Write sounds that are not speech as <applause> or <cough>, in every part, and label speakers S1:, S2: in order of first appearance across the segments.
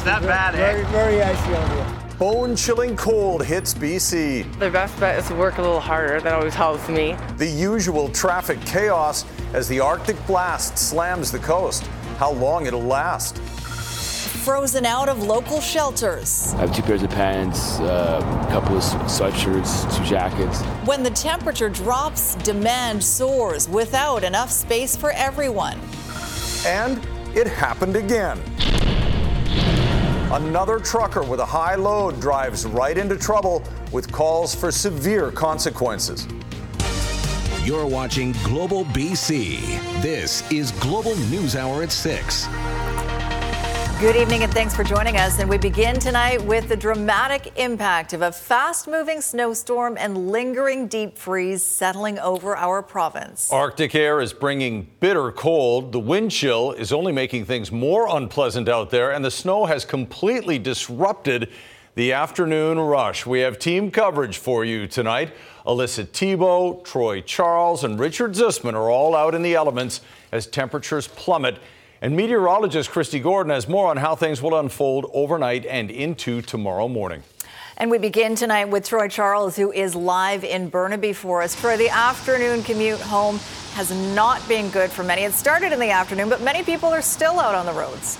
S1: Is that bad,
S2: Very,
S1: eh?
S2: very icy out here.
S3: Bone chilling cold hits BC.
S4: The best bet is to work a little harder. That always helps me.
S3: The usual traffic chaos as the Arctic blast slams the coast. How long it'll last?
S5: Frozen out of local shelters.
S6: I have two pairs of pants, uh, a couple of sweatshirts, two jackets.
S5: When the temperature drops, demand soars without enough space for everyone.
S3: And it happened again. Another trucker with a high load drives right into trouble with calls for severe consequences.
S7: You're watching Global BC. This is Global News Hour at 6.
S5: Good evening and thanks for joining us. And we begin tonight with the dramatic impact of a fast moving snowstorm and lingering deep freeze settling over our province.
S3: Arctic air is bringing bitter cold. The wind chill is only making things more unpleasant out there, and the snow has completely disrupted the afternoon rush. We have team coverage for you tonight. Alyssa Tebow, Troy Charles, and Richard Zussman are all out in the elements as temperatures plummet. And meteorologist Kristi Gordon has more on how things will unfold overnight and into tomorrow morning.
S5: And we begin tonight with Troy Charles, who is live in Burnaby for us. Troy, the afternoon commute home has not been good for many. It started in the afternoon, but many people are still out on the roads.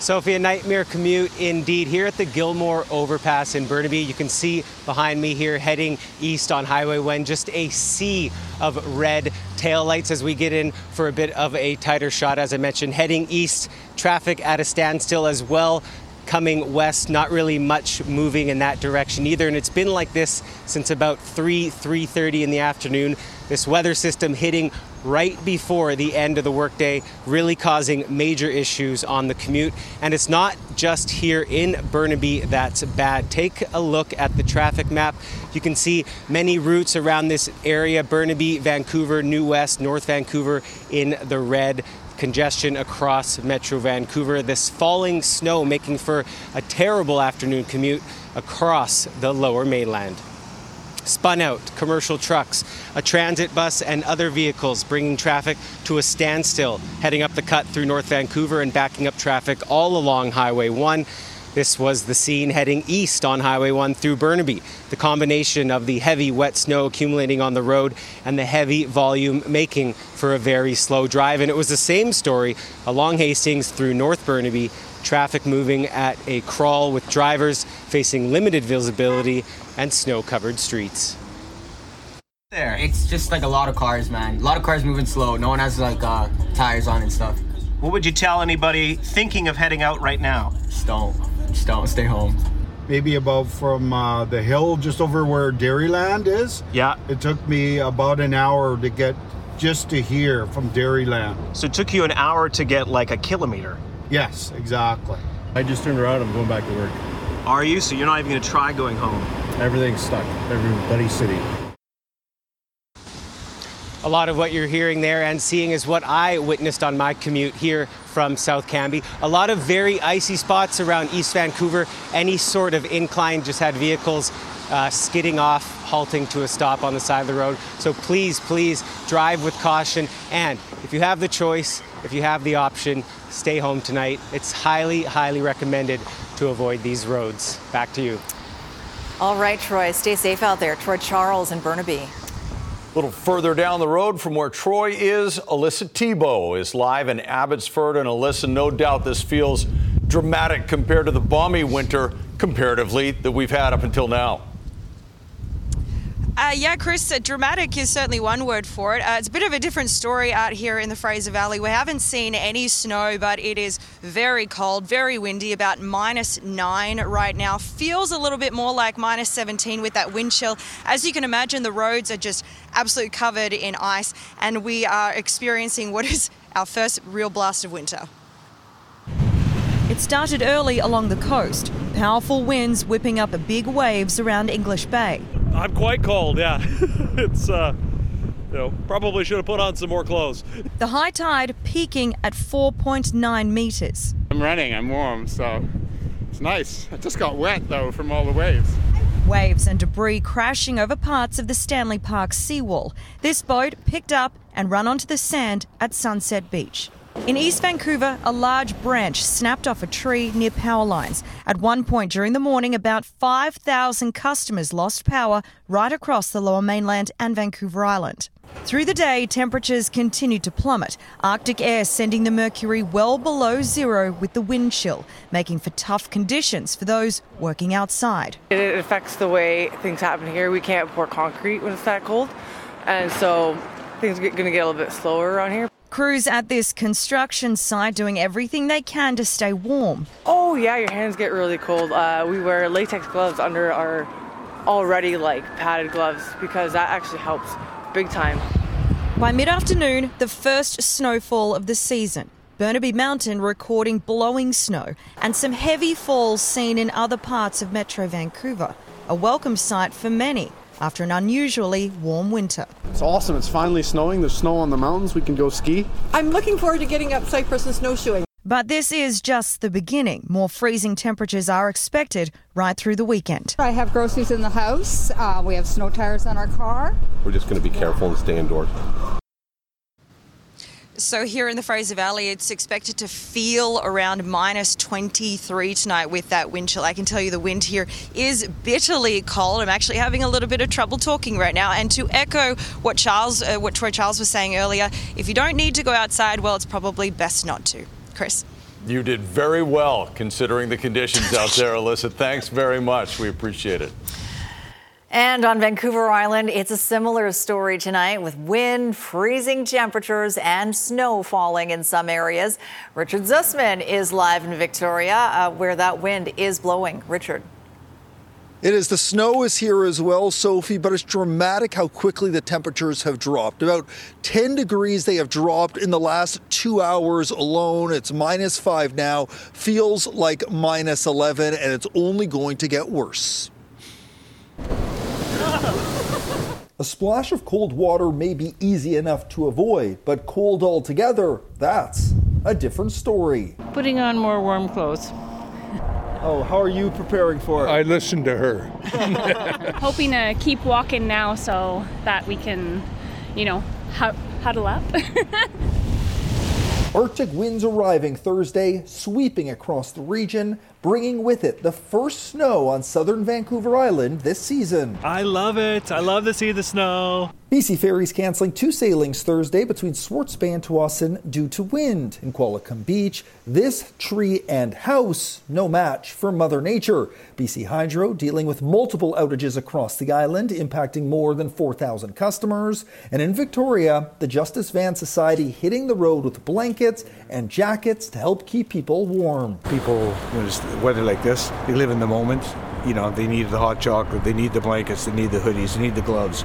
S8: Sophie, a nightmare commute indeed. Here at the Gilmore overpass in Burnaby, you can see behind me here heading east on Highway 1 just a sea of red taillights as we get in for a bit of a tighter shot. As I mentioned, heading east, traffic at a standstill as well. Coming west, not really much moving in that direction either, and it's been like this since about 3 3:30 in the afternoon. This weather system hitting right before the end of the workday, really causing major issues on the commute. And it's not just here in Burnaby that's bad. Take a look at the traffic map. You can see many routes around this area Burnaby, Vancouver, New West, North Vancouver in the red. Congestion across Metro Vancouver. This falling snow making for a terrible afternoon commute across the lower mainland spun out commercial trucks, a transit bus, and other vehicles, bringing traffic to a standstill, heading up the cut through North Vancouver and backing up traffic all along Highway 1. This was the scene heading east on Highway 1 through Burnaby. The combination of the heavy wet snow accumulating on the road and the heavy volume making for a very slow drive. And it was the same story along Hastings through North Burnaby traffic moving at a crawl with drivers facing limited visibility and snow covered streets.
S1: There, it's just like a lot of cars, man. A lot of cars moving slow. No one has like uh, tires on and stuff.
S9: What would you tell anybody thinking of heading out right now?
S1: Just don't, just don't stay home.
S2: Maybe about from uh, the hill just over where Dairyland is.
S9: Yeah.
S2: It took me about an hour to get just to here from Dairyland.
S9: So it took you an hour to get like a kilometer.
S2: Yes, exactly.
S10: I just turned around. I'm going back to work.
S9: Are you? So you're not even going to try going home?
S10: Everything's stuck. Everybody's city.
S8: A lot of what you're hearing there and seeing is what I witnessed on my commute here from South Cambie. A lot of very icy spots around East Vancouver. Any sort of incline just had vehicles uh, skidding off, halting to a stop on the side of the road. So please, please drive with caution. And if you have the choice, if you have the option, stay home tonight. It's highly, highly recommended to avoid these roads. Back to you.
S5: All right, Troy, stay safe out there. Troy Charles in Burnaby.
S3: A little further down the road from where Troy is, Alyssa Tebow is live in Abbotsford. And Alyssa, no doubt this feels dramatic compared to the balmy winter, comparatively, that we've had up until now.
S11: Uh, yeah, Chris, uh, dramatic is certainly one word for it. Uh, it's a bit of a different story out here in the Fraser Valley. We haven't seen any snow, but it is very cold, very windy, about minus nine right now. Feels a little bit more like minus 17 with that wind chill. As you can imagine, the roads are just absolutely covered in ice, and we are experiencing what is our first real blast of winter.
S12: It started early along the coast, powerful winds whipping up big waves around English Bay.
S13: I'm quite cold, yeah. <laughs> it's, uh, you know, probably should have put on some more clothes.
S12: The high tide peaking at 4.9 metres.
S14: I'm running, I'm warm, so it's nice. I just got wet though from all the waves.
S12: Waves and debris crashing over parts of the Stanley Park seawall. This boat picked up and run onto the sand at Sunset Beach. In East Vancouver, a large branch snapped off a tree near power lines. At one point during the morning, about 5,000 customers lost power right across the lower mainland and Vancouver Island. Through the day, temperatures continued to plummet. Arctic air sending the mercury well below zero with the wind chill, making for tough conditions for those working outside.
S4: It affects the way things happen here. We can't pour concrete when it's that cold, and so things are going to get a little bit slower around here.
S12: Crews at this construction site doing everything they can to stay warm.
S4: Oh, yeah, your hands get really cold. Uh, we wear latex gloves under our already like padded gloves because that actually helps big time.
S12: By mid afternoon, the first snowfall of the season. Burnaby Mountain recording blowing snow and some heavy falls seen in other parts of Metro Vancouver. A welcome sight for many after an unusually warm winter.
S14: It's awesome. It's finally snowing. There's snow on the mountains. We can go ski.
S15: I'm looking forward to getting up Cypress and snowshoeing.
S12: But this is just the beginning. More freezing temperatures are expected right through the weekend.
S15: I have groceries in the house. Uh, we have snow tires on our car.
S16: We're just going to be careful and stay indoors.
S11: So here in the Fraser Valley, it's expected to feel around minus 23 tonight with that wind chill. I can tell you the wind here is bitterly cold. I'm actually having a little bit of trouble talking right now. And to echo what Charles, uh, what Troy Charles was saying earlier, if you don't need to go outside, well, it's probably best not to. Chris.
S3: You did very well considering the conditions out there, Alyssa. Thanks very much. We appreciate it.
S5: And on Vancouver Island, it's a similar story tonight with wind, freezing temperatures, and snow falling in some areas. Richard Zussman is live in Victoria, uh, where that wind is blowing. Richard.
S17: It is. The snow is here as well, Sophie, but it's dramatic how quickly the temperatures have dropped. About 10 degrees they have dropped in the last two hours alone. It's minus five now, feels like minus 11, and it's only going to get worse. A splash of cold water may be easy enough to avoid, but cold altogether, that's a different story.
S18: Putting on more warm clothes.
S17: Oh, how are you preparing for it?
S19: I listened to her. <laughs>
S20: Hoping to keep walking now so that we can, you know, huddle up. <laughs>
S17: Arctic winds arriving Thursday, sweeping across the region, bringing with it the first snow on southern Vancouver Island this season.
S21: I love it. I love to see the snow.
S17: BC Ferries canceling two sailings Thursday between Swartz Bay and Tsawwassen due to wind. In Qualicum Beach, this tree and house no match for Mother Nature. BC Hydro dealing with multiple outages across the island, impacting more than 4,000 customers. And in Victoria, the Justice Van Society hitting the road with blankets and jackets to help keep people warm.
S10: People, know, just weather like this, they live in the moment. You know, they need the hot chocolate, they need the blankets, they need the hoodies, they need the gloves.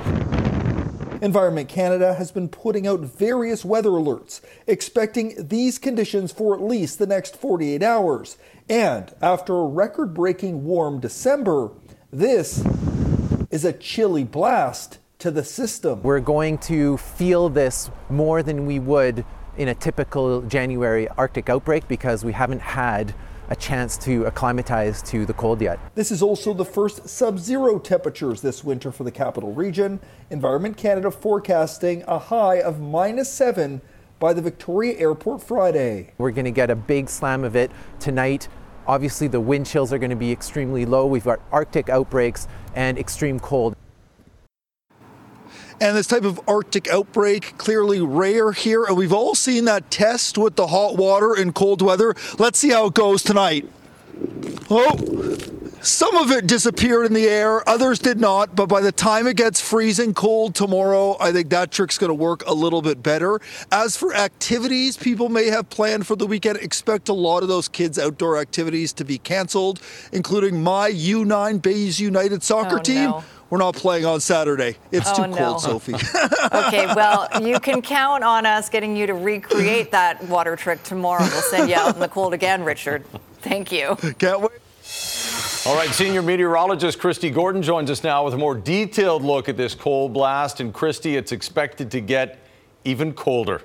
S17: Environment Canada has been putting out various weather alerts, expecting these conditions for at least the next 48 hours. And after a record breaking warm December, this is a chilly blast to the system.
S22: We're going to feel this more than we would in a typical January Arctic outbreak because we haven't had a chance to acclimatize to the cold yet.
S17: This is also the first sub zero temperatures this winter for the capital region. Environment Canada forecasting a high of minus seven by the Victoria Airport Friday.
S22: We're going to get a big slam of it tonight. Obviously, the wind chills are going to be extremely low. We've got Arctic outbreaks and extreme cold.
S17: And this type of Arctic outbreak clearly rare here. And we've all seen that test with the hot water and cold weather. Let's see how it goes tonight. Oh, Some of it disappeared in the air, others did not. But by the time it gets freezing cold tomorrow, I think that trick's going to work a little bit better. As for activities people may have planned for the weekend, expect a lot of those kids' outdoor activities to be canceled, including my U9 Bays United soccer
S5: Oh,
S17: team.
S5: No.
S17: We're not playing on Saturday. It's
S5: Oh,
S17: too
S5: no.
S17: cold, Sophie. <laughs>
S5: Okay, well, you can count on us getting you to recreate <laughs> that water trick tomorrow. We'll send you out in the cold again, Richard. Thank you.
S17: Can't wait.
S3: All right, senior meteorologist Kristi Gordon joins us now with a more detailed look at this cold blast. And Kristi, it's expected to get even colder.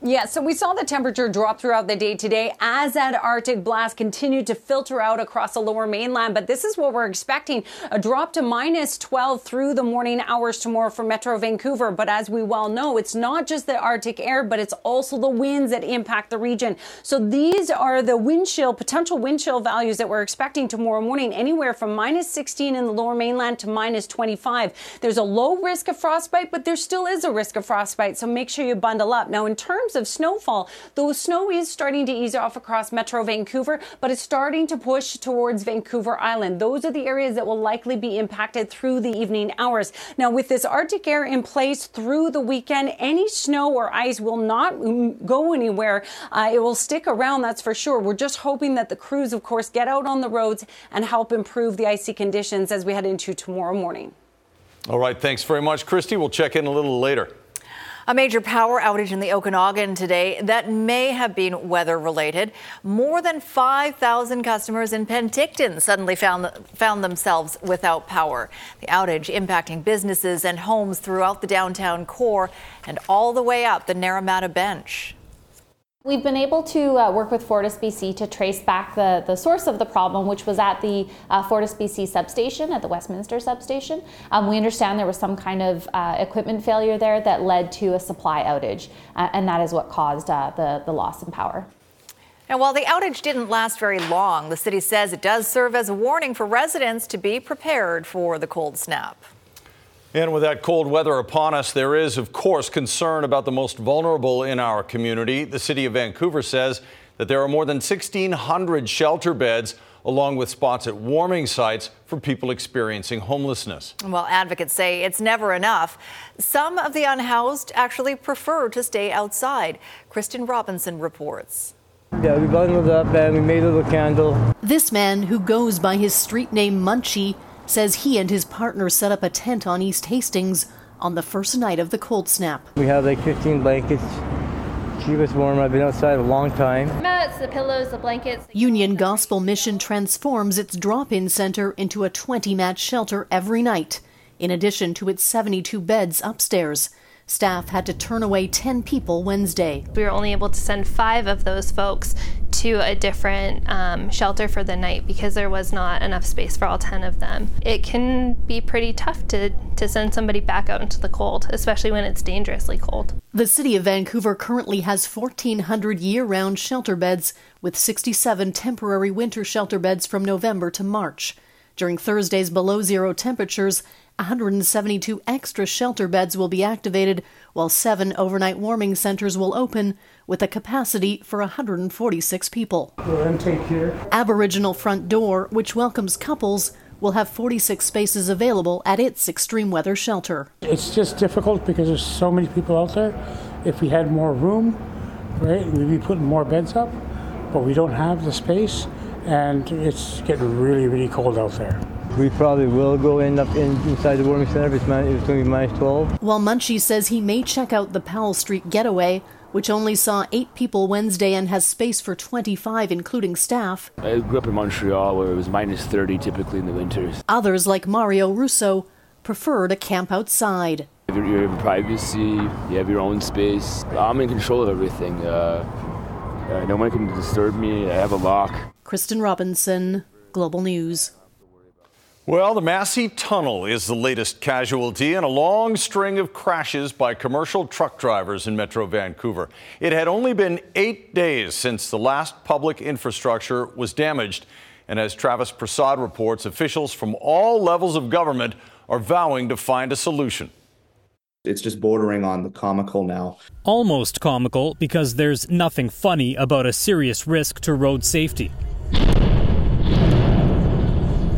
S23: Yeah, so we saw the temperature drop throughout the day today as that Arctic blast continued to filter out across the lower mainland. But this is what we're expecting a drop to minus 12 through the morning hours tomorrow for Metro Vancouver. But as we well know, it's not just the Arctic air, but it's also the winds that impact the region. So these are the wind chill, potential wind chill values that we're expecting tomorrow morning, anywhere from minus 16 in the lower mainland to minus 25. There's a low risk of frostbite, but there still is a risk of frostbite. So make sure you bundle up. Now, in terms of snowfall, though snow is starting to ease off across Metro Vancouver, but it's starting to push towards Vancouver Island. Those are the areas that will likely be impacted through the evening hours. Now, with this Arctic air in place through the weekend, any snow or ice will not go anywhere. Uh, it will stick around, that's for sure. We're just hoping that the crews, of course, get out on the roads and help improve the icy conditions as we head into tomorrow morning.
S3: All right, thanks very much, Kristi. We'll check in a little later.
S5: A major power outage in the Okanagan today that may have been weather related. More than 5,000 customers in Penticton suddenly found, found themselves without power. The outage impacting businesses and homes throughout the downtown core and all the way up the Naramata Bench.
S24: We've been able to uh, work with Fortis BC to trace back the, the source of the problem, which was at the uh, Fortis BC substation, at the Westminster substation. Um, we understand there was some kind of uh, equipment failure there that led to a supply outage, uh, and that is what caused uh, the, the loss in power.
S5: And while the outage didn't last very long, the city says it does serve as a warning for residents to be prepared for the cold snap.
S3: And with that cold weather upon us, there is, of course, concern about the most vulnerable in our community. The city of Vancouver says that there are more than 1,600 shelter beds, along with spots at warming sites for people experiencing homelessness.
S5: While advocates say it's never enough, some of the unhoused actually prefer to stay outside. Kristen Robinson reports.
S19: Yeah, we bundled up and we made a little candle.
S25: This man, who goes by his street name Munchie, says he and his partner set up a tent on East Hastings on the first night of the cold snap.
S19: We have like 15 blankets. Keep us warm. I've been outside a long time.
S24: Mats, the pillows, the blankets.
S25: Union Gospel Mission transforms its drop in center into a 20 mat shelter every night, in addition to its 72 beds upstairs. Staff had to turn away 10 people Wednesday.
S26: We were only able to send five of those folks to a different um, shelter for the night because there was not enough space for all 10 of them. It can be pretty tough to, to send somebody back out into the cold, especially when it's dangerously cold.
S25: The city of Vancouver currently has 1,400 year round shelter beds, with 67 temporary winter shelter beds from November to March. During Thursday's below zero temperatures, 172 extra shelter beds will be activated, while seven overnight warming centers will open with a capacity for 146 people.
S19: We're intake here.
S25: Aboriginal Front Door, which welcomes couples, will have 46 spaces available at its extreme weather shelter.
S27: It's just difficult because there's so many people out there. If we had more room, right, we'd be putting more beds up, but we don't have the space, and it's getting really, really cold out there.
S19: We probably will go end up in, inside the warming center if it's, man, if it's going to be minus 12.
S25: While Munchie says he may check out the Powell Street getaway, which only saw eight people Wednesday and has space for 25, including staff.
S28: I grew up in Montreal where it was minus 30 typically in the winters.
S25: Others, like Mario Russo, prefer to camp outside.
S28: You have your, your privacy, you have your own space. I'm in control of everything. Uh, uh, no one can disturb me. I have a lock.
S25: Kristen Robinson, Global News.
S3: Well, the Massey Tunnel is the latest casualty in a long string of crashes by commercial truck drivers in Metro Vancouver. It had only been eight days since the last public infrastructure was damaged. And as Travis Prasad reports, officials from all levels of government are vowing to find a solution.
S29: It's just bordering on the comical now.
S30: Almost comical because there's nothing funny about a serious risk to road safety.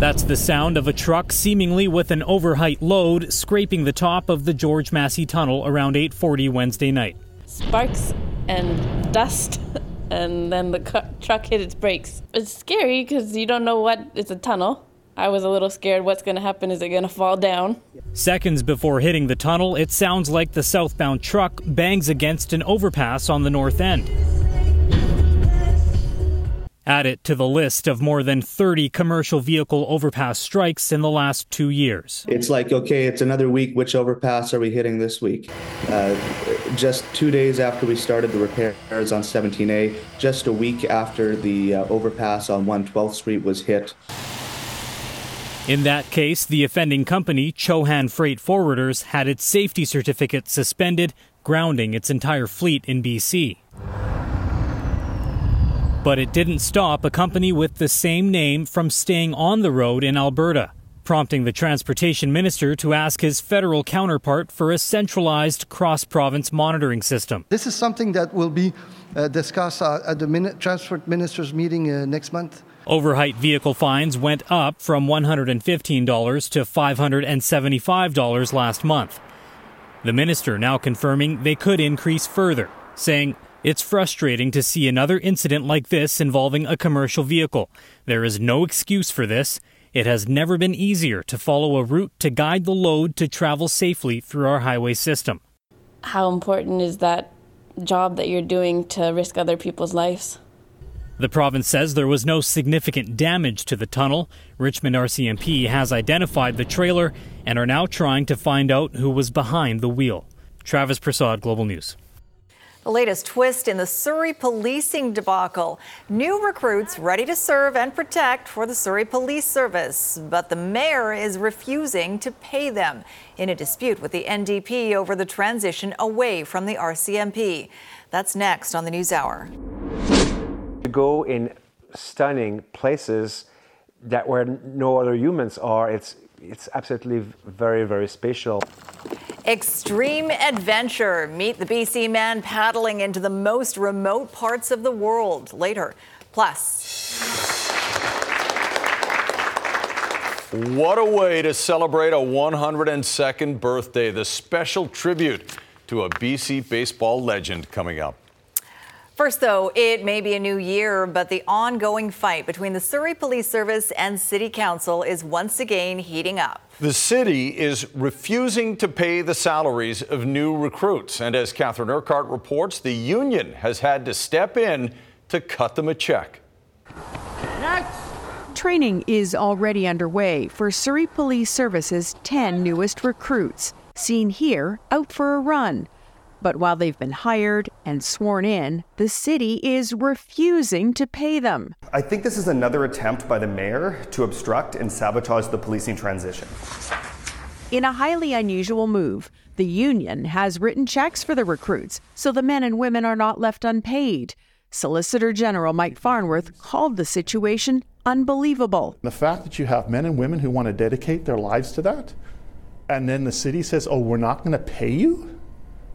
S30: That's the sound of a truck seemingly with an overheight load scraping the top of the George Massey Tunnel around 8:40 Wednesday night.
S18: Sparks and dust, <laughs> and then the cu- truck hit its brakes. It's scary because you don't know what. It's a tunnel. I was a little scared. What's going to happen? Is it going to fall down?
S30: Seconds before hitting the tunnel, it sounds like the southbound truck bangs against an overpass on the north end. Add it to the list of more than 30 commercial vehicle overpass strikes in the last two years.
S29: It's like, okay, it's another week. Which overpass are we hitting this week? Uh, just two days after we started the repairs on 17A, just a week after the uh, overpass on 112th Street was hit.
S30: In that case, the offending company, Chohan Freight Forwarders, had its safety certificate suspended, grounding its entire fleet in BC. But it didn't stop a company with the same name from staying on the road in Alberta, prompting the transportation minister to ask his federal counterpart for a centralized cross province monitoring system.
S31: This is something that will be uh, discussed uh, at the min- transport ministers meeting uh, next month.
S30: Overheight vehicle fines went up from $115 to $575 last month. The minister now confirming they could increase further, saying it's frustrating to see another incident like this involving a commercial vehicle. There is no excuse for this. It has never been easier to follow a route to guide the load to travel safely through our highway system.
S18: How important is that job that you're doing to risk other people's lives?
S30: The province says there was no significant damage to the tunnel. Richmond RCMP has identified the trailer and are now trying to find out who was behind the wheel. Travis Prasad, Global News.
S5: The latest twist in the Surrey policing debacle. New recruits ready to serve and protect for the Surrey Police Service, but the mayor is refusing to pay them in a dispute with the NDP over the transition away from the RCMP. That's next on the News Hour.
S32: To go in stunning places that where no other humans are, it's it's absolutely very very special.
S5: Extreme adventure. Meet the BC man paddling into the most remote parts of the world later. Plus,
S3: What a way to celebrate a 102nd birthday. The special tribute to a BC baseball legend coming up.
S5: First, though, it may be a new year, but the ongoing fight between the Surrey Police Service and City Council is once again heating up.
S3: The city is refusing to pay the salaries of new recruits. And as Catherine Urquhart reports, the union has had to step in to cut them a check. Next.
S33: Training is already underway for Surrey Police Service's 10 newest recruits, seen here out for a run. But while they've been hired and sworn in, the city is refusing to pay them.
S34: I think this is another attempt by the mayor to obstruct and sabotage the policing transition.
S33: In a highly unusual move, the union has written checks for the recruits so the men and women are not left unpaid. Solicitor General Mike Farnworth called the situation unbelievable.
S35: The fact that you have men and women who want to dedicate their lives to that, and then the city says, oh, we're not going to pay you?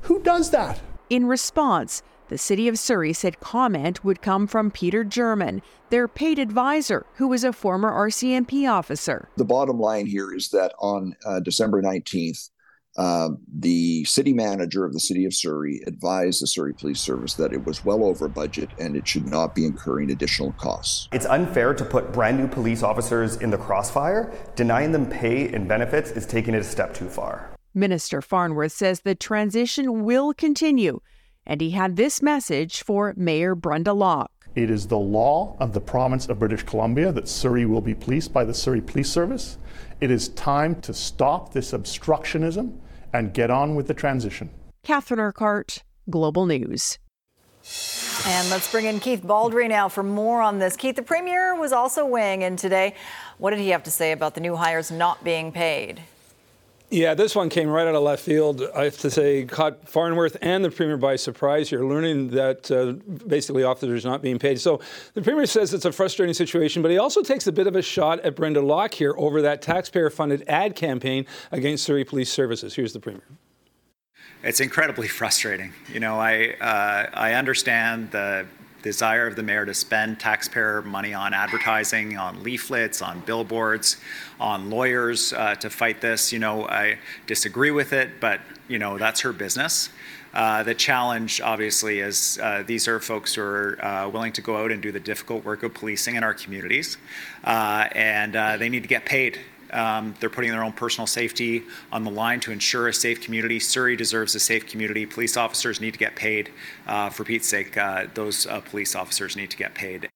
S35: Who does that?
S33: In response, the city of Surrey said comment would come from Peter German, their paid advisor, who was a former RCMP officer.
S36: The bottom line here is that on uh, December 19th, uh, the city manager of the city of Surrey advised the Surrey Police Service that it was well over budget and it should not be incurring additional costs.
S34: It's unfair to put brand new police officers in the crossfire. Denying them pay and benefits is taking it a step too far.
S33: Minister Farnworth says the transition will continue, and he had this message for Mayor Brenda Locke.
S35: It is the law of the province of British Columbia that Surrey will be policed by the Surrey Police Service. It is time to stop this obstructionism and get on with the transition.
S33: Catherine Urquhart, Global News.
S5: And let's bring in Keith Baldry now for more on this. Keith, the Premier was also weighing in today. What did he have to say about the new hires not being paid?
S37: Yeah, this one came right out of left field. I have to say, caught Farnworth and the Premier by surprise here, learning that uh, basically officers not being paid. So the Premier says it's a frustrating situation, but he also takes a bit of a shot at Brenda Locke here over that taxpayer funded ad campaign against Surrey Police Services. Here's the Premier.
S38: It's incredibly <laughs> frustrating. You know, I, uh, I understand the
S24: desire of the mayor to spend taxpayer money on advertising, on leaflets, on billboards, on lawyers uh, to fight this. You know, I disagree with it, but, you know, that's her business. Uh, the challenge, obviously, is uh, these are folks who are uh, willing to go out and do the difficult work of policing in our communities, uh, and uh, they need to get paid. Um, they're putting their own personal safety on the line to ensure a safe community. Surrey deserves a safe community. Police officers need to get paid. Uh, for Pete's sake, those police officers need to get paid.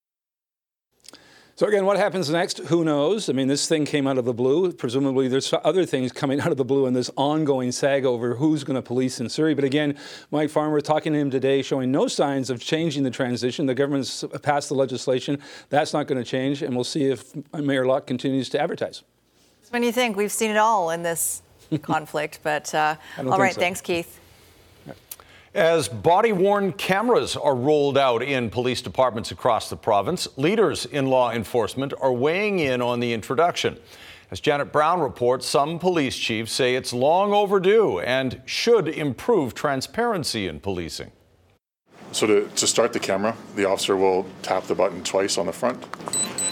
S37: So again, what happens next? Who knows? I mean, this thing came out of the blue. Presumably, there's other things coming out of the blue in this ongoing saga over who's going to police in Surrey. But again, Mike Farnworth talking to him today, showing no signs of changing the transition. The government's passed the legislation. That's not going to change, and we'll see if Mayor Locke continues to advertise.
S5: When you think we've seen it all in this <laughs> conflict, but uh, all right, so. thanks, Keith.
S3: As body worn cameras are rolled out in police departments across the province, leaders in law enforcement are weighing in on the introduction. As Janet Brown reports, some police chiefs say it's long overdue and should improve transparency in policing.
S35: So, to, to start the camera, the officer will tap the button twice on the front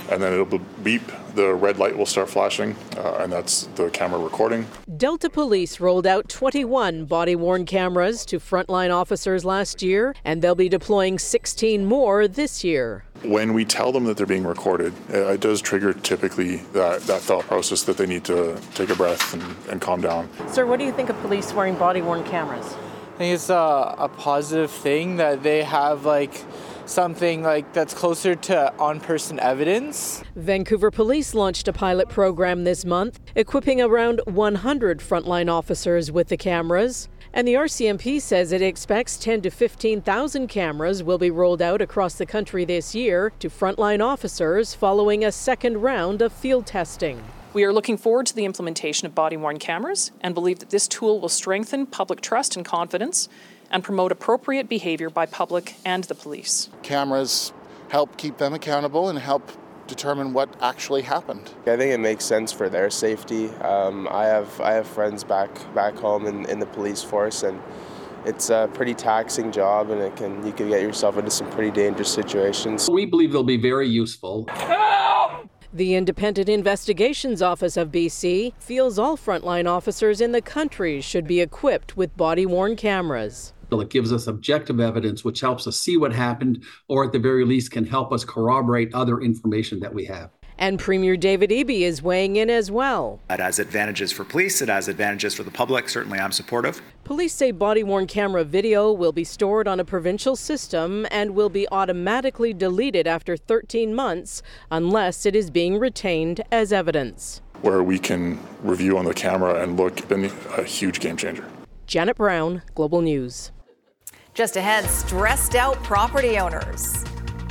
S35: and then it'll beep. The red light will start flashing, uh, and that's the camera recording.
S39: Delta Police rolled out 21 body worn cameras to frontline officers last year, and they'll be deploying 16 more this year.
S35: When we tell them that they're being recorded, uh, it does trigger typically that, that thought process that they need to take a breath and, and calm down.
S39: Sir, what do you think of police wearing body worn cameras?
S38: I think it's a, a positive thing that they have like something like that's closer to on-person evidence.
S39: Vancouver Police launched a pilot program this month, equipping around 100 frontline officers with the cameras. And the RCMP says it expects 10 to 15,000 cameras will be rolled out across the country this year to frontline officers following a second round of field testing.
S40: We are looking forward to the implementation of body worn cameras and believe that this tool will strengthen public trust and confidence and promote appropriate behavior by public and the police.
S41: Cameras help keep them accountable and help determine what actually happened.
S42: I think it makes sense for their safety. Um, I have I have friends back back home in, in the police force and it's a pretty taxing job and it can you can get yourself into some pretty dangerous situations.
S43: We believe they'll be very useful.
S39: The Independent Investigations Office of BC feels all frontline officers in the country should be equipped with body worn cameras.
S43: It gives us objective evidence, which helps us see what happened, or at the very least can help us corroborate other information that we have.
S39: And Premier David Eby is weighing in as well.
S24: It has advantages for police, it has advantages for the public. Certainly, I'm supportive.
S39: Police say body worn camera video will be stored on a provincial system and will be automatically deleted after 13 months unless it is being retained as evidence.
S35: Where we can review on the camera and look, been a huge game changer.
S39: Janet Brown, Global News.
S5: Just ahead, stressed out property owners.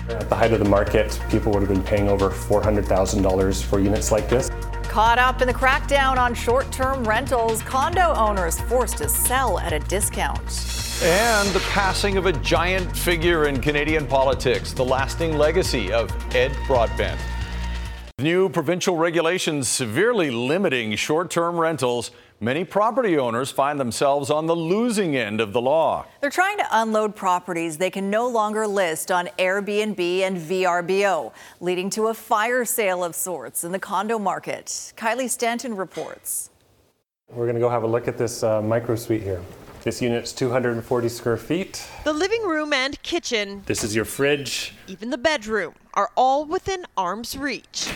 S34: At the height of the market, people would have been paying over $400,000 for units like this.
S5: Caught up in the crackdown on short term rentals, condo owners forced to sell at a discount.
S3: And the passing of a giant figure in Canadian politics, the lasting legacy of Ed Broadbent. New provincial regulations severely limiting short term rentals Many property owners find themselves on the losing end of the law.
S5: They're trying to unload properties they can no longer list on Airbnb and VRBO, leading to a fire sale of sorts in the condo market. Kylie Stanton reports.
S34: We're going to go have a look at this uh, micro suite here. This unit's 240 square feet.
S44: The living room and kitchen.
S34: This is your fridge.
S44: Even the bedroom are all within arm's reach.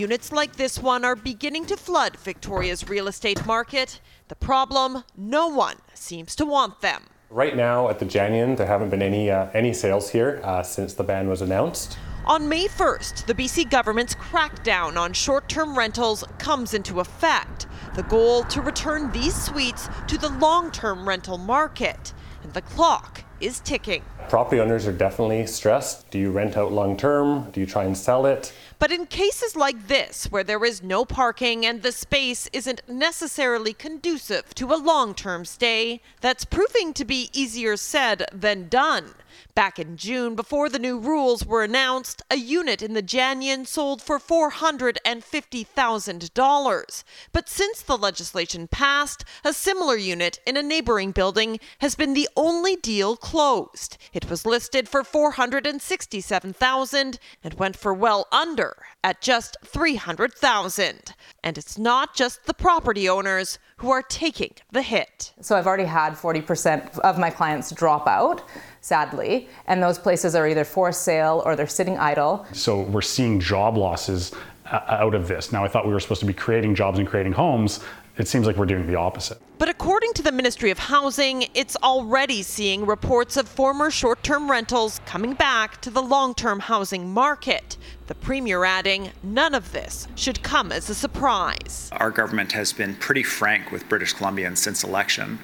S44: Units like this one are beginning to flood Victoria's real estate market. The problem, no one seems to want them.
S34: Right now at the Janion, there haven't been any uh, any sales here uh, since the ban was announced.
S44: On May 1st, the BC government's crackdown on short-term rentals comes into effect. The goal to return these suites to the long-term rental market. And the clock is ticking.
S34: Property owners are definitely stressed. Do you rent out long term? Do you try and sell it?
S44: But in cases like this, where there is no parking and the space isn't necessarily conducive to a long term stay, that's proving to be easier said than done. Back in June, before the new rules were announced, a unit in the Janion sold for $450,000. But since the legislation passed, a similar unit in a neighboring building has been the only deal closed. It was listed for 467,000 and went for well under at just 300,000. And it's not just the property owners who are taking the hit.
S45: So I've already had 40% of my clients drop out, sadly, and those places are either for sale or they're sitting idle.
S46: So we're seeing job losses uh, out of this. Now I thought we were supposed to be creating jobs and creating homes. It seems like we're doing the opposite.
S44: But according to the Ministry of Housing, it's already seeing reports of former short term rentals coming back to the long term housing market. The Premier adding none of this should come as a surprise.
S24: Our government has been pretty frank with British Columbians since election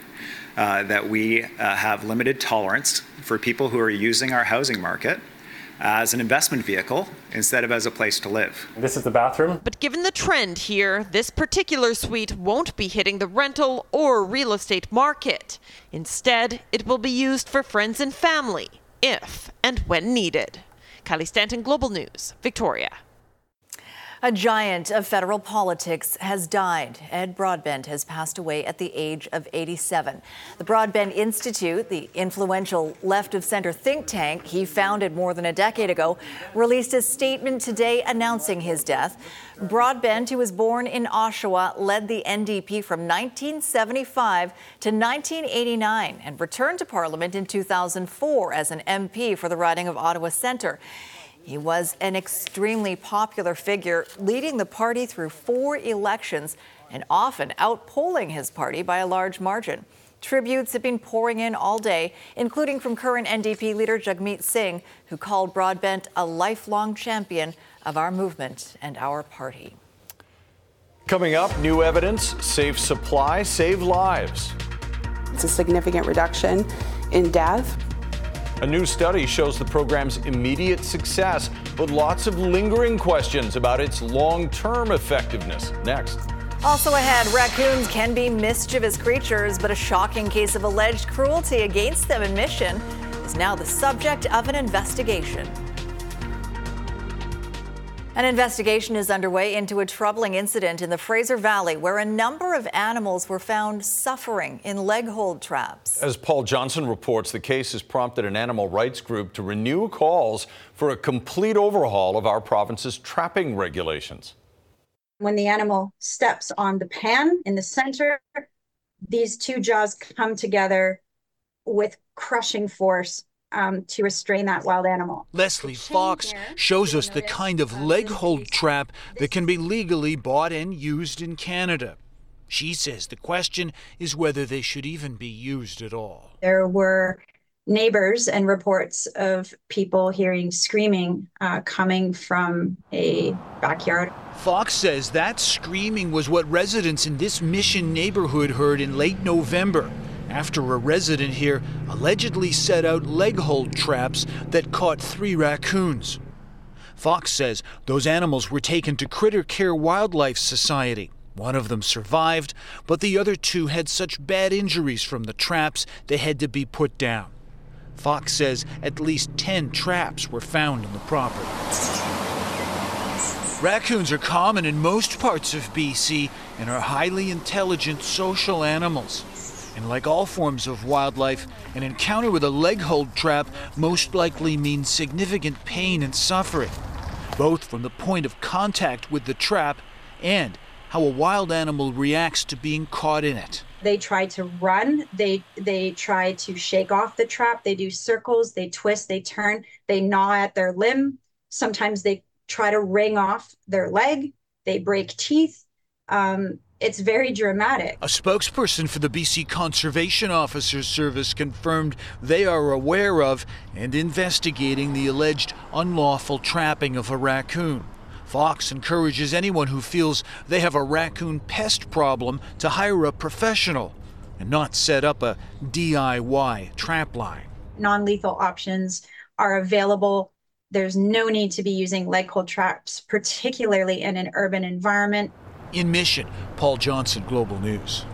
S24: uh, that we uh, have limited tolerance for people who are using our housing market as an investment vehicle instead of as a place to live.
S46: This is the bathroom.
S44: But given the trend here, this particular suite won't be hitting the rental or real estate market. Instead, it will be used for friends and family if and when needed. Kylie Stanton, Global News, Victoria.
S5: A giant of federal politics has died. Ed Broadbent has passed away at the age of 87. The Broadbent Institute, the influential left of center think tank he founded more than a decade ago, released a statement today announcing his death. Broadbent, who was born in Oshawa, led the NDP from 1975 to 1989 and returned to Parliament in 2004 as an MP for the riding of Ottawa Centre. He was an extremely popular figure, leading the party through four elections and often outpolling his party by a large margin. Tributes have been pouring in all day, including from current NDP leader Jagmeet Singh, who called Broadbent a lifelong champion of our movement and our party.
S3: Coming up, new evidence, safe supply, save lives.
S47: It's a significant reduction in death.
S3: A new study shows the program's immediate success, but lots of lingering questions about its long term effectiveness. Next.
S5: Also ahead, raccoons can be mischievous creatures, but a shocking case of alleged cruelty against them in Mission is now the subject of an investigation. An investigation is underway into a troubling incident in the Fraser Valley where a number of animals were found suffering in leg hold traps.
S3: As Paul Johnson reports, the case has prompted an animal rights group to renew calls for a complete overhaul of our province's trapping regulations.
S48: When the animal steps on the pan in the center, these two jaws come together with crushing force um, to restrain that wild animal.
S49: Lesley Fox shows us the kind of leg hold trap that can be legally bought and used in Canada. She says the question is whether they should even be used at all.
S48: There were neighbors and reports of people hearing screaming uh, coming from a backyard.
S49: Fox says that screaming was what residents in this Mission neighborhood heard in late November after a resident here allegedly set out leg hold traps that caught three raccoons. Fox says those animals were taken to Critter Care Wildlife Society. One of them survived, but the other two had such bad injuries from the traps they had to be put down. Fox says at least 10 traps were found on the property. Raccoons are common in most parts of BC and are highly intelligent social animals. And like all forms of wildlife, an encounter with a leg hold trap most likely means significant pain and suffering, both from the point of contact with the trap and how a wild animal reacts to being caught in it.
S48: They try to run, they they try to shake off the trap, they do circles, they twist, they turn, they gnaw at their limb. Sometimes they try to wring off their leg, they break teeth. Um, it's very dramatic.
S49: A spokesperson for the BC Conservation Officers Service confirmed they are aware of and investigating the alleged unlawful trapping of a raccoon. Fox encourages anyone who feels they have a raccoon pest problem to hire a professional and not set up a DIY trap line.
S48: Non lethal options are available. There's no need to be using leg hold traps, particularly in an urban environment.
S49: In Mission, Paul Johnson, Global News.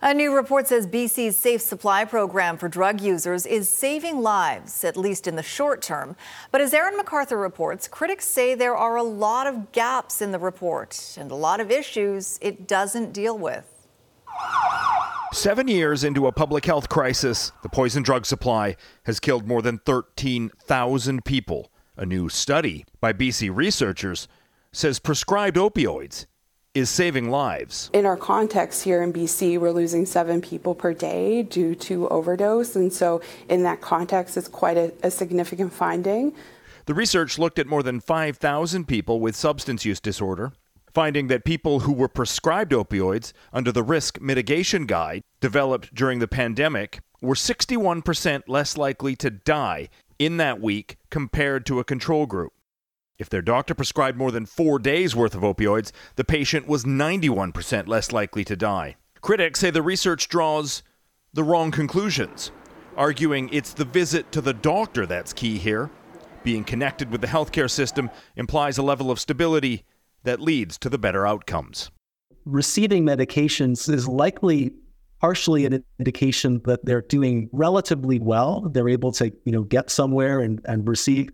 S5: A new report says BC's Safe Supply program for drug users is saving lives, at least in the short term. But as Aaron MacArthur reports, critics say there are a lot of gaps in the report and a lot of issues it doesn't deal with.
S50: Seven years into a public health crisis, the poison drug supply has killed more than 13,000 people. A new study by BC researchers says prescribed opioids is saving lives.
S51: In our context here in BC, we're losing seven people per day due to overdose. And so, in that context, it's quite a, a significant finding.
S50: The research looked at more than 5,000 people with substance use disorder, finding that people who were prescribed opioids under the risk mitigation guide developed during the pandemic were 61% less likely to die in that week compared to a control group. If their doctor prescribed more than four days' worth of opioids, the patient was 91% less likely to die. Critics say the research draws the wrong conclusions, arguing it's the visit to the doctor that's key here. Being connected with the healthcare system implies a level of stability that leads to the better outcomes.
S52: Receiving medications is likely partially an indication that they're doing relatively well. They're able to, you know, get somewhere and, and receive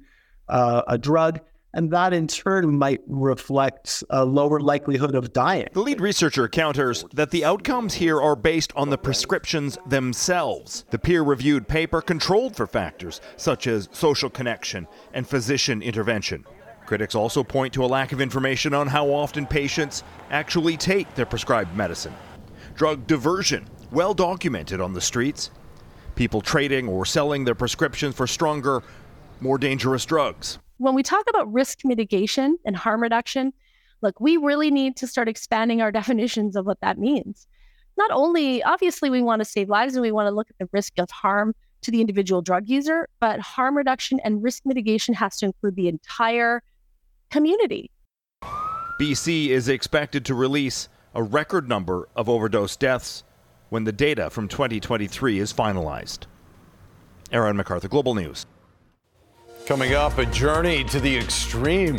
S52: uh, a drug and that in turn might reflect a lower likelihood of dying.
S50: The lead researcher counters that the outcomes here are based on the prescriptions themselves. The peer reviewed paper controlled for factors such as social connection and physician intervention. Critics also point to a lack of information on how often patients actually take their prescribed medicine. Drug diversion, well documented on the streets. People trading or selling their prescriptions for stronger, more dangerous drugs
S53: when we talk about risk mitigation and harm reduction, look, we really need to start expanding our <laughs> definitions of what that means. Not only, obviously, we want to save lives and we want to look at the risk of harm to the individual drug user, but harm reduction and risk mitigation has to include the entire community.
S50: BC is expected to release a record number of overdose deaths when the data from 2023 is finalized. Aaron McArthur, Global News.
S3: Coming up, a journey to the extreme.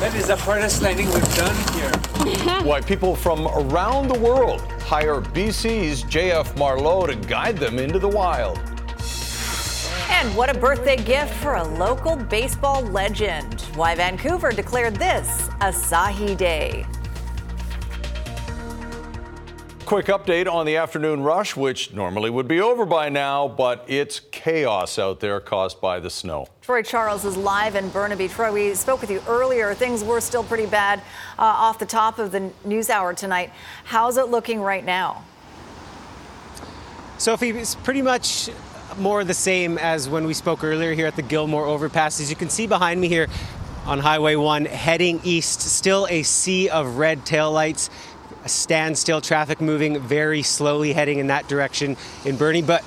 S54: That is the hardest landing we've done here. <laughs>
S3: Why people from around the world hire BC's JF Marleau to guide them into the wild.
S5: And what a birthday gift for a local baseball legend. Why Vancouver declared this Asahi Day.
S3: Quick update on the afternoon rush, which normally would be over by now, but it's chaos out there caused by the snow.
S5: Troy Charles is live in Burnaby. Troy, we spoke with you earlier. Things were still pretty bad uh, off the top of the news hour tonight. How's it looking right now?
S8: Sophie, it's pretty much more the same as when we spoke earlier here at the Gilmore overpass. As you can see behind me here on Highway 1, heading east, still a sea of red taillights a standstill, traffic moving very slowly heading in that direction in Burnie. But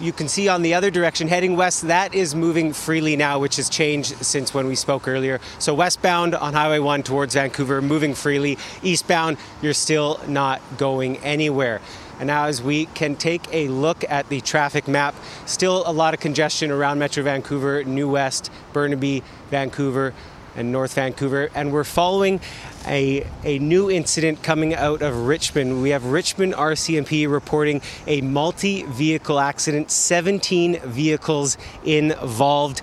S8: you can see on the other direction heading west, that is moving freely now, which has changed since when we spoke earlier. So westbound on Highway 1 towards Vancouver, moving freely. Eastbound, you're still not going anywhere. And now, as we can take a look at the traffic map, still a lot of congestion around Metro Vancouver, New West, Burnaby, Vancouver, and North Vancouver. And we're following a, a new incident coming out of Richmond. We have Richmond RCMP reporting a multi vehicle accident, 17 vehicles involved.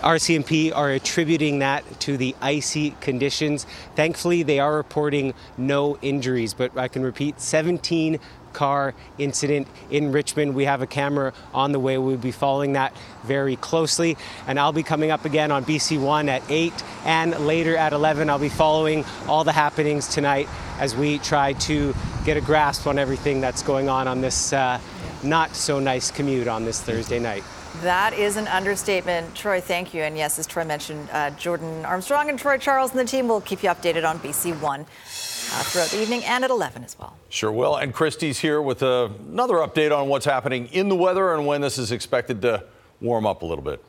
S8: RCMP are attributing that to the icy conditions. Thankfully, they are reporting no injuries, but I can repeat 17 car incident in Richmond. We have a camera on the way. We'll be following that very closely. And I'll be coming up again on BC1 at 8 and later at 11. I'll be following all the happenings tonight as we try to get a grasp on everything that's going on on this uh, not so nice commute on this Thursday night.
S5: That is an understatement. Troy, thank you. And yes, as Troy mentioned, uh, Jordan Armstrong and Troy Charles and the team will keep you updated on BC1 uh, throughout the evening and at 11 as well.
S3: Sure will. And Kristi's here with uh, another update on what's happening in the weather and when this is expected to warm up a little bit.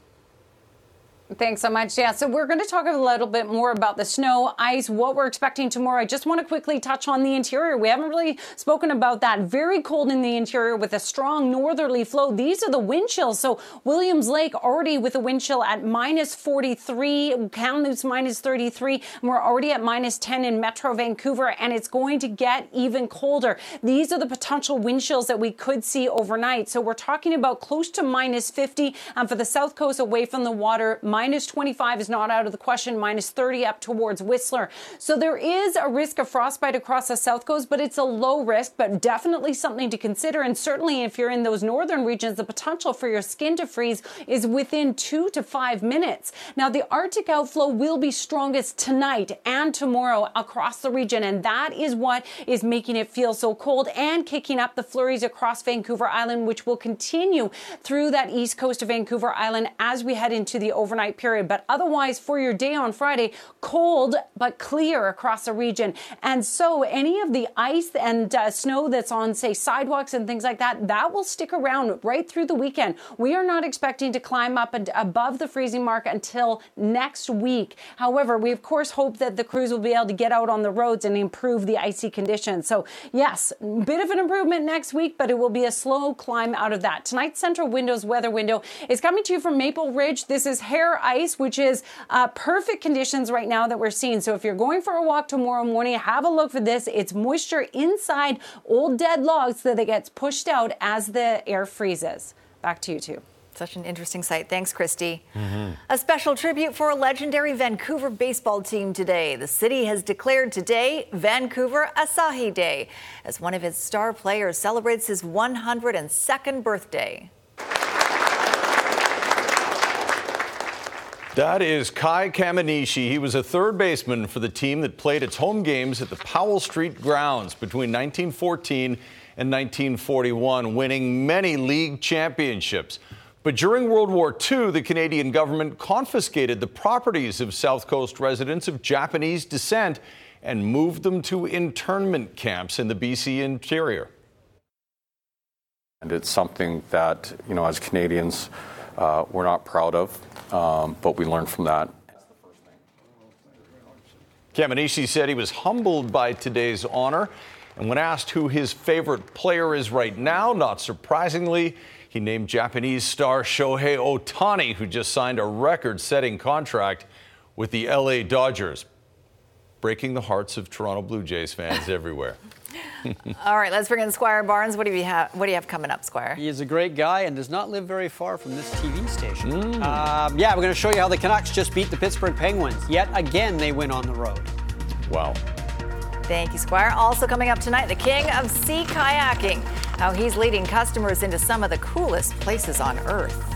S23: Thanks so much. Yeah, so we're going to talk a little bit more about the snow, ice, what we're expecting tomorrow. I just want to quickly touch on the interior. We haven't really spoken about that. Very cold in the interior with a strong northerly flow. These are the wind chills. So Williams Lake already with a wind chill at minus 43, Kamloops minus 33, and we're already at minus 10 in Metro Vancouver, and it's going to get even colder. These are the potential wind chills that we could see overnight. So we're talking about close to minus 50 um, for the south coast away from the water. Minus 25 is not out of the question, minus 30 up towards Whistler. So there is a risk of frostbite across the south coast, but it's a low risk, but definitely something to consider. And certainly if you're in those northern regions, the potential for your skin to freeze is within two to five minutes. Now, the Arctic outflow will be strongest tonight and tomorrow across the region, and that is what is making it feel so cold and kicking up the flurries across Vancouver Island, which will continue through that east coast of Vancouver Island as we head into the overnight period. But otherwise, for your day on Friday, cold but clear across the region. And so, any of the ice and uh, snow that's on, say, sidewalks and things like that, that will stick around right through the weekend. We are not expecting to climb up and above the freezing mark until next week. However, we of course hope that the crews will be able to get out on the roads and improve the icy conditions. So, yes, bit of an improvement next week, but it will be a slow climb out of that. Tonight's Centra Windows weather window is coming to you from Maple Ridge. This is Hair Ice, which is uh, perfect conditions right now that we're seeing. So, if you're going for a walk tomorrow morning, have a look for this. It's moisture inside old dead logs that it gets pushed out as the air freezes. Back to you two.
S5: Such an interesting sight. Thanks, Kristi. Mm-hmm. A special tribute for a legendary Vancouver baseball team today. The city has declared today Vancouver Asahi Day as one of its star players celebrates his 102nd birthday.
S3: That is Kaye Kaminishi. He was a third baseman for the team that played its home games at the Powell Street grounds between 1914 and 1941, winning many league championships. But during World War II, the Canadian government confiscated the properties of South Coast residents of Japanese descent and moved them to internment camps in the BC interior.
S55: And it's something that, you know, as Canadians, we're not proud of, um, but we learned from that.
S3: Kaminishi said he was humbled by today's honor. And when asked who his favorite player is right now, not surprisingly, he named Japanese star Shohei Ohtani, who just signed a record setting contract with the LA Dodgers, breaking the hearts of Toronto Blue Jays fans everywhere. <laughs>
S5: All right, let's bring in Squire Barnes. What do you have? What do you have coming up, Squire?
S56: He is a great guy and does not live very far from this TV station. Mm. Um, yeah, we're going to show you how the Canucks just beat the Pittsburgh Penguins. Yet again, they win on the road.
S3: Wow.
S5: Thank you, Squire. Also coming up tonight, the king of sea kayaking, how he's leading customers into some of the coolest places on Earth.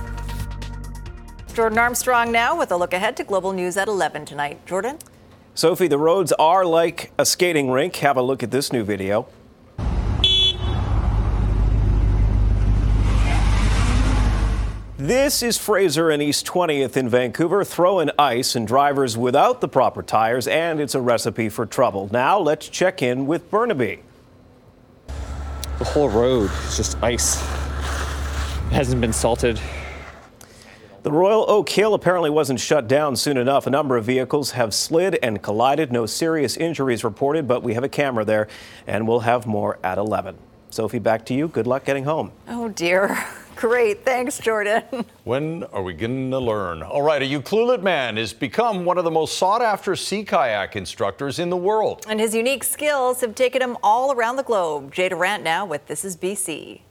S5: Jordan Armstrong now with a look ahead to global news at 11 tonight. Jordan?
S57: Sophie, the roads are like a skating rink. Have a look at this new video. This is Fraser and East 20th in Vancouver, throwing ice and drivers without the proper tires, and it's a recipe for trouble. Now let's check in with Burnaby.
S58: The whole road is just ice. It hasn't been salted.
S57: The Royal Oak Hill apparently wasn't shut down soon enough. A number of vehicles have slid and collided. No serious injuries reported, but we have a camera there, and we'll have more at 11. Sophie, back to you. Good luck getting home.
S5: Oh, dear. <laughs> Great. Thanks, Jordan. <laughs>
S3: When are we going to learn? All right, a Ucluelet man has become one of the most sought after sea kayak instructors in the world.
S5: And his unique skills have taken him all around the globe. Jay Durant now with This is BC.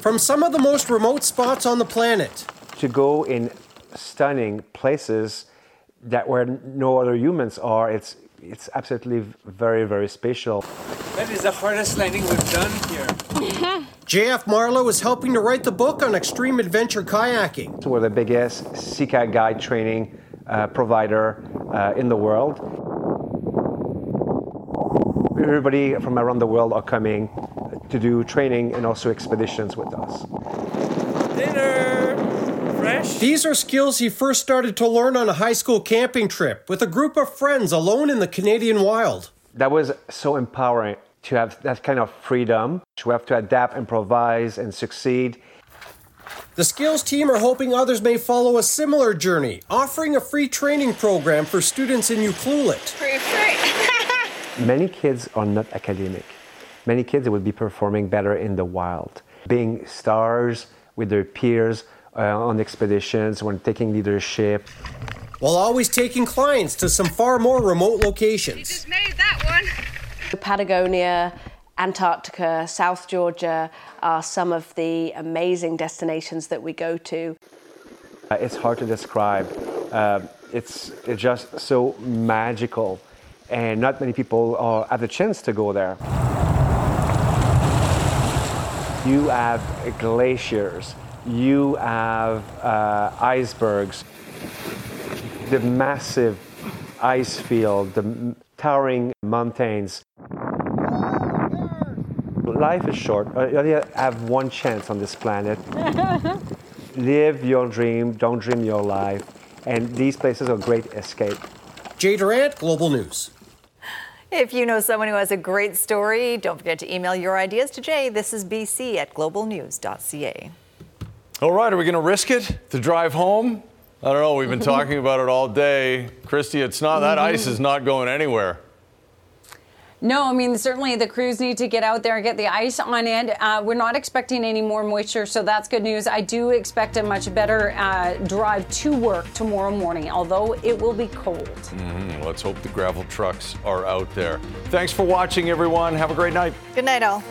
S59: From some of the most remote spots on the planet.
S60: To go in stunning places that where no other humans are, it's it's absolutely very, very special.
S61: That is the hardest landing we've done here. <laughs>
S59: JF Marleau is helping to write the book on extreme adventure kayaking.
S60: So we're the biggest sea kayak guide training uh, provider uh, in the world. Everybody from around the world are coming to do training and also expeditions with us.
S61: Dinner! Fresh?
S59: These are skills he first started to learn on a high school camping trip with a group of friends alone in the Canadian wild.
S60: That was so empowering to have that kind of freedom, to have to adapt, improvise, and succeed.
S59: The skills team are hoping others may follow a similar journey, offering a free training program for students in Ucluelet. <laughs>
S60: Many kids are not academic. Many kids would be performing better in the wild, being stars with their peers uh, on expeditions, when taking leadership.
S59: While always taking clients to some far more remote locations.
S62: made that one. Patagonia, Antarctica, South Georgia are some of the amazing destinations that we go to.
S60: Uh, it's hard to describe. Uh, it's, it's just so magical, and not many people are, have the chance to go there. You have glaciers, you have uh, icebergs, the massive ice field, the towering mountains. Life is short. Uh, You only have one chance on this planet. <laughs> Live your dream, don't dream your life. And these places are great escape.
S59: Jay Durant, Global News.
S5: If you know someone who has a great story, don't forget to email your ideas to Jay. This is BC at globalnews.ca.
S3: All right, are we going to risk it to drive home? I don't know. We've been talking about it all day. Kristi, it's not, that mm-hmm. ice is not going anywhere.
S23: No, I mean, certainly the crews need to get out there and get the ice on it. Uh, we're not expecting any more moisture, so that's good news. I do expect a much better uh, drive to work tomorrow morning, although it will be cold.
S3: Mhm, Let's hope the gravel trucks are out there. Thanks for watching, everyone. Have a great night.
S5: Good night, all.